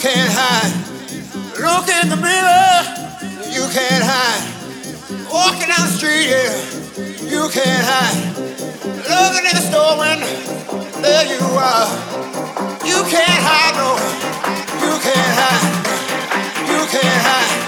can't hide. Look in the mirror, you can't hide. Walking down the street, yeah, you can't hide. Looking in the store window, there you are. You can't hide, no, you can't hide. You can't hide.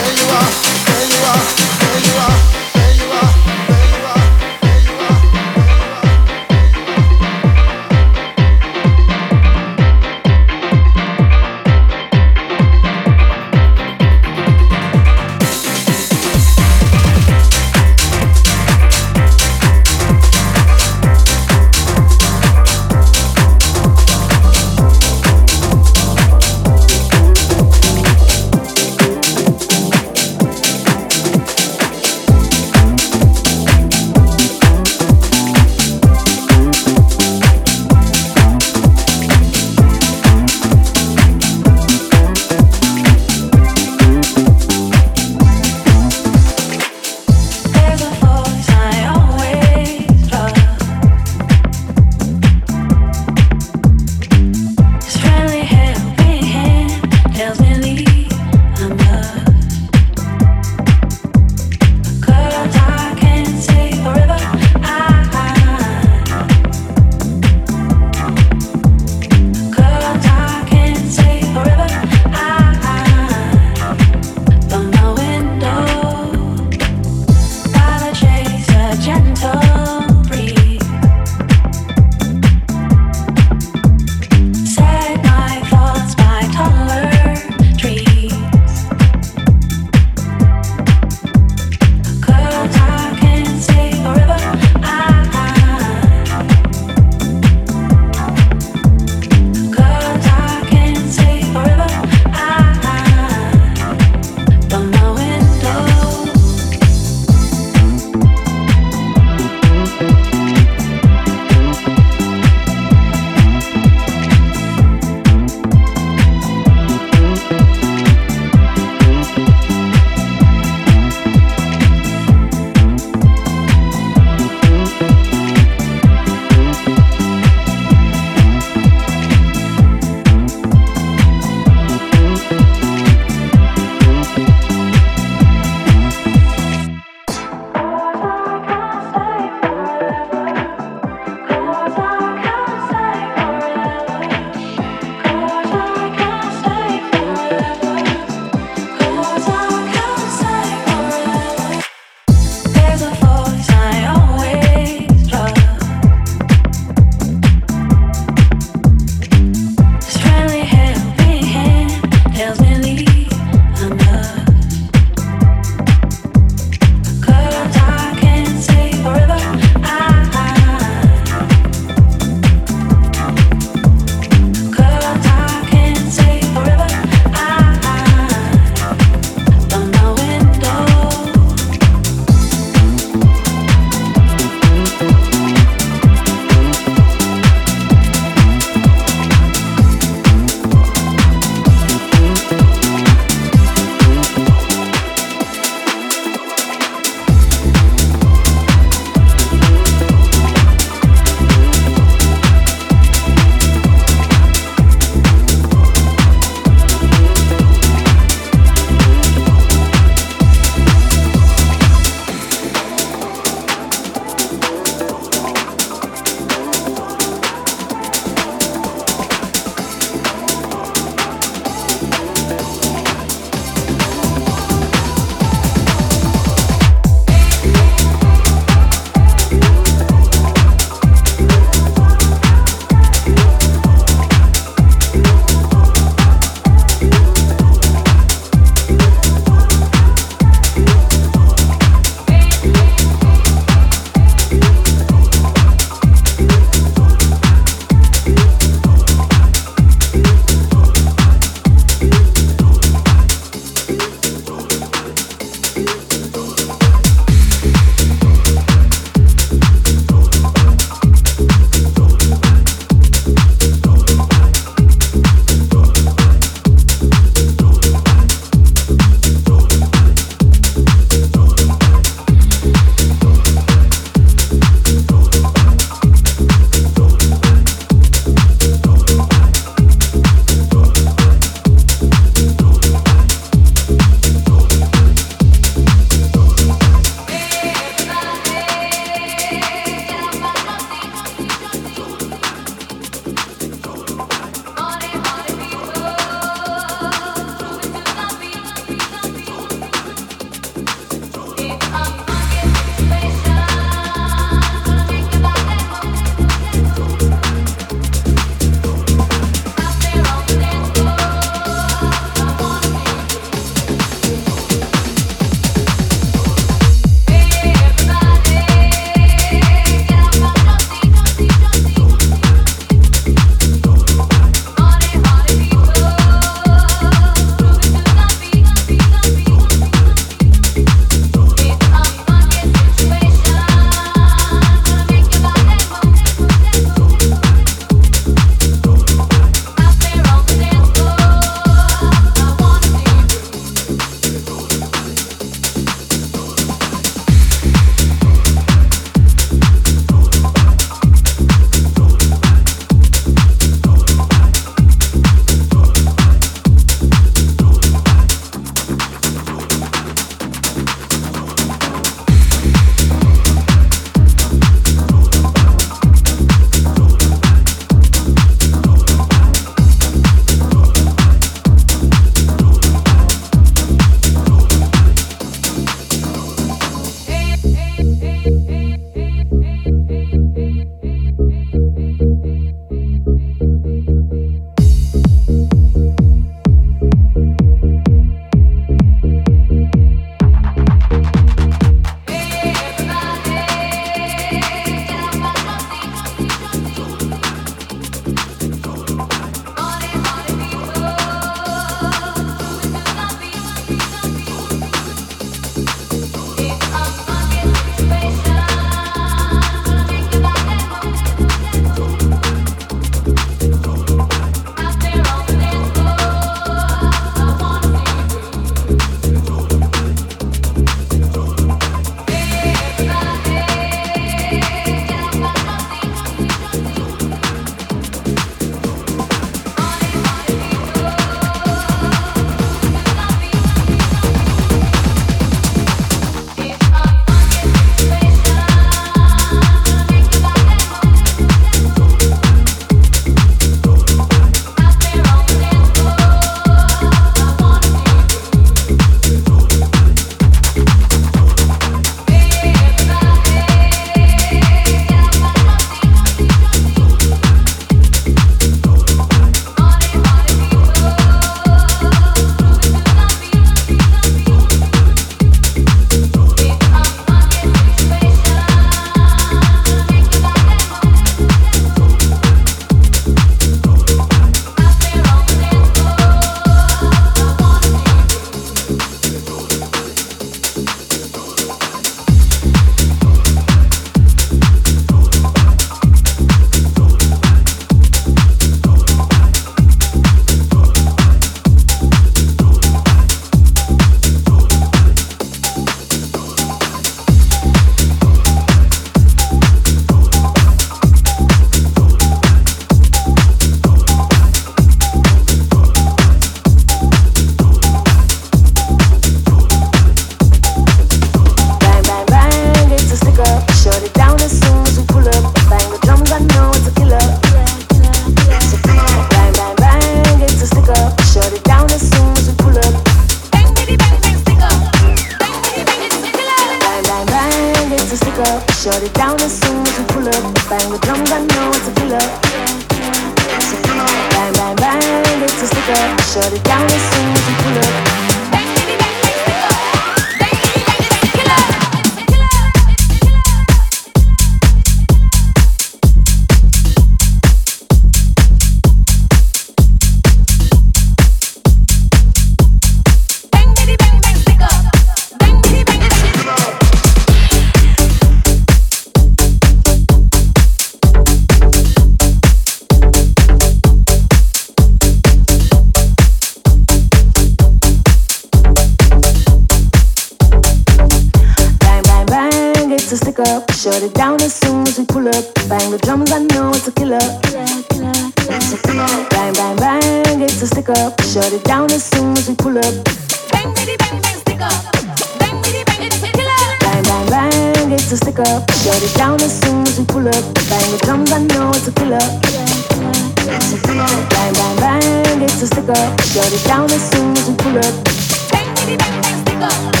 sticker. Shut it down as soon as you pull up. Bang, baby, bang, bang, sticker.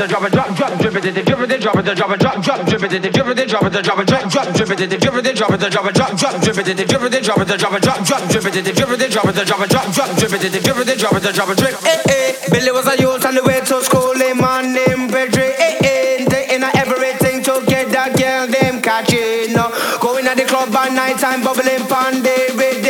It, drop it, drop drop, drip it, drip it, drop it, drop it, drop, drop, drip it, drip it, drop it, drop it, drop, drop, drip it, drip it, drop it, drop it, drop, drop, drip it, drip it, drop it, drop it, drop, drop, drip it, drip it, drop it, drop it, drop, drop, drip it, drip it, drop it, drop it, drip. Eh, eh. Billy was a youth on the way to school, a man named Pedri. Eh, eh. They in everything to get that girl, them catching. Going at the club at night time, bubbling pan day with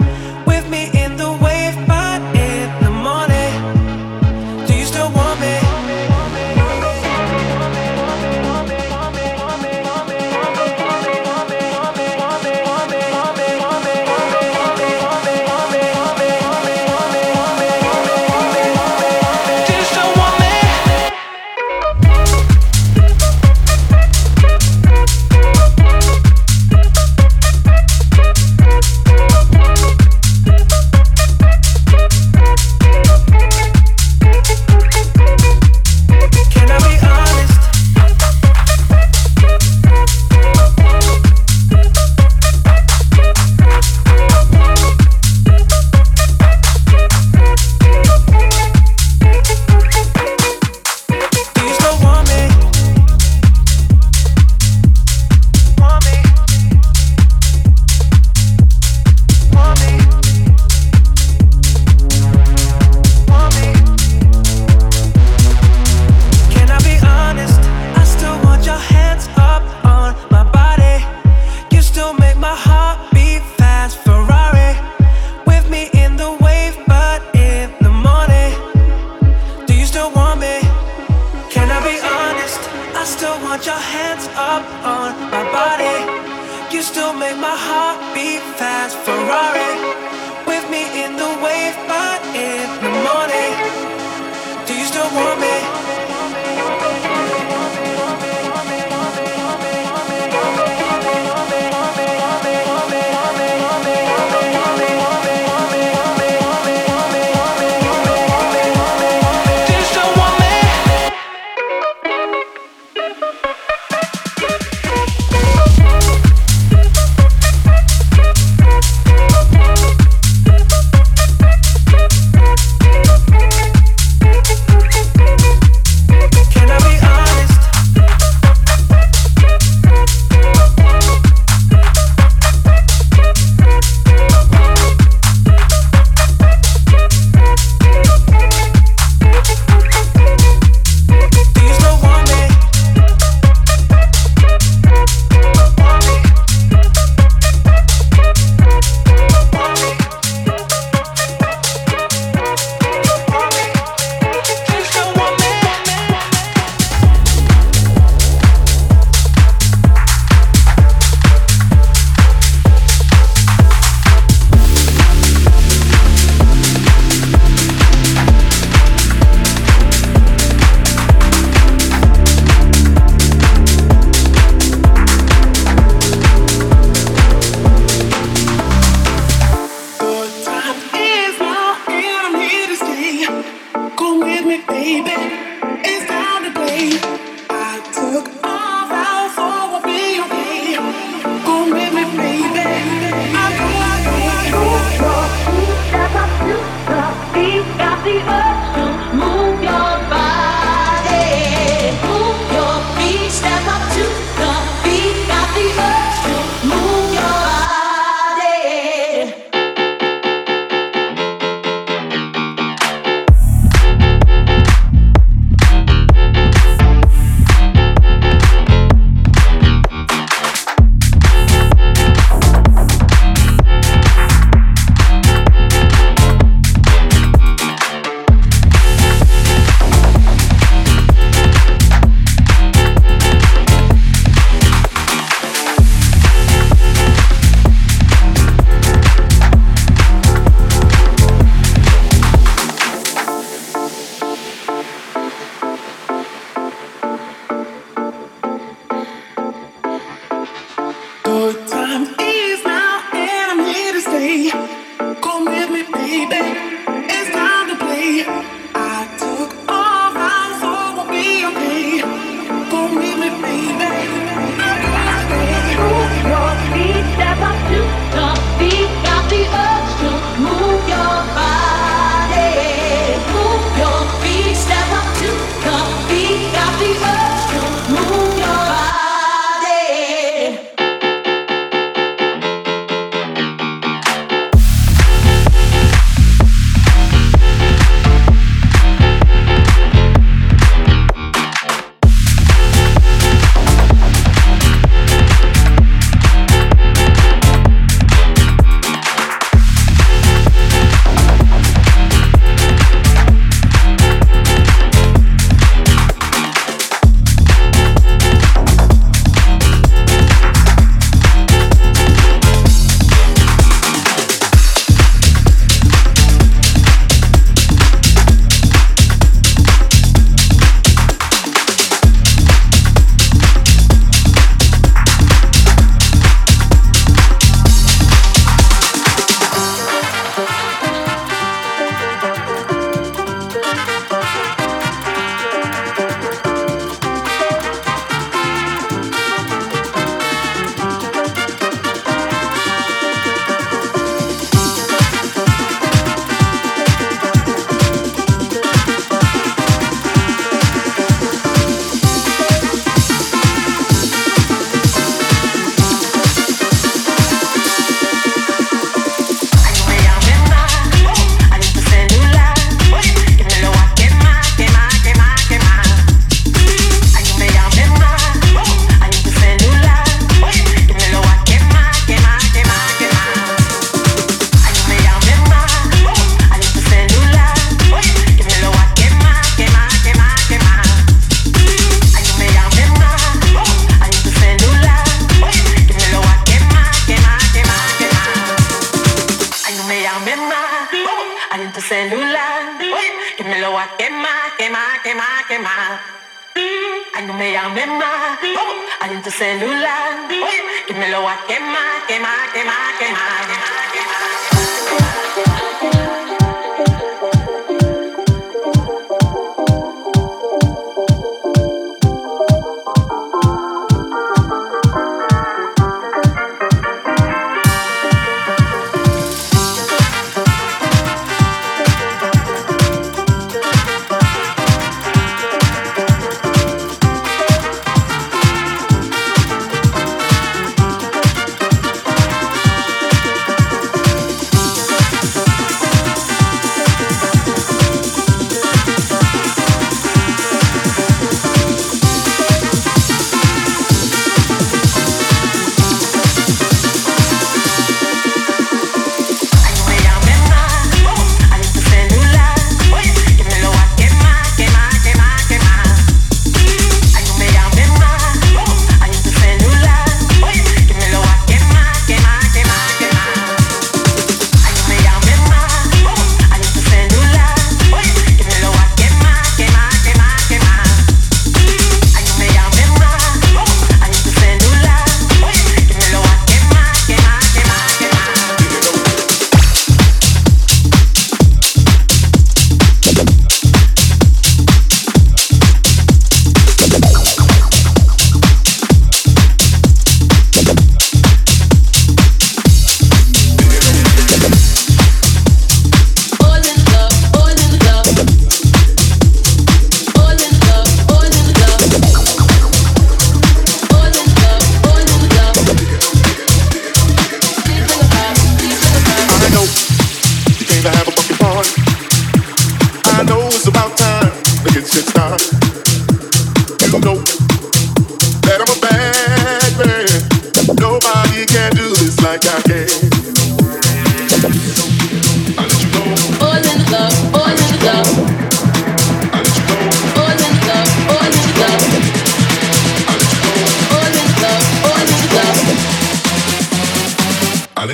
baby.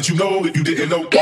you know that you didn't know.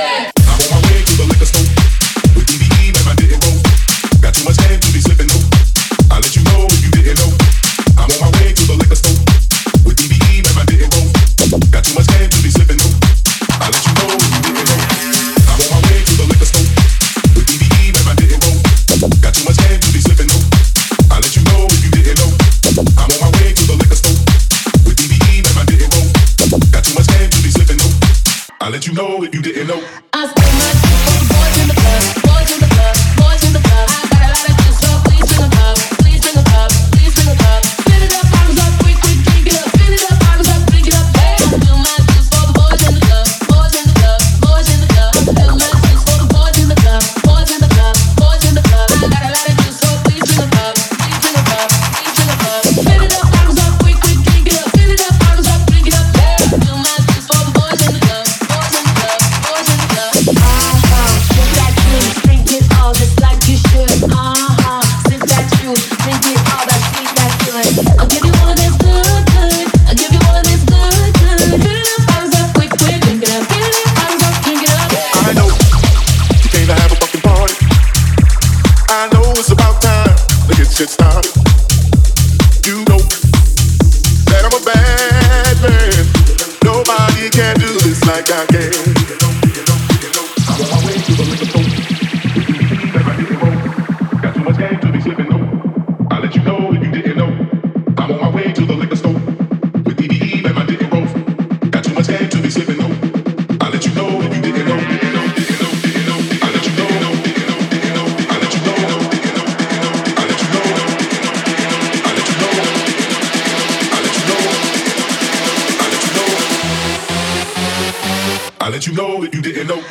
that you didn't know.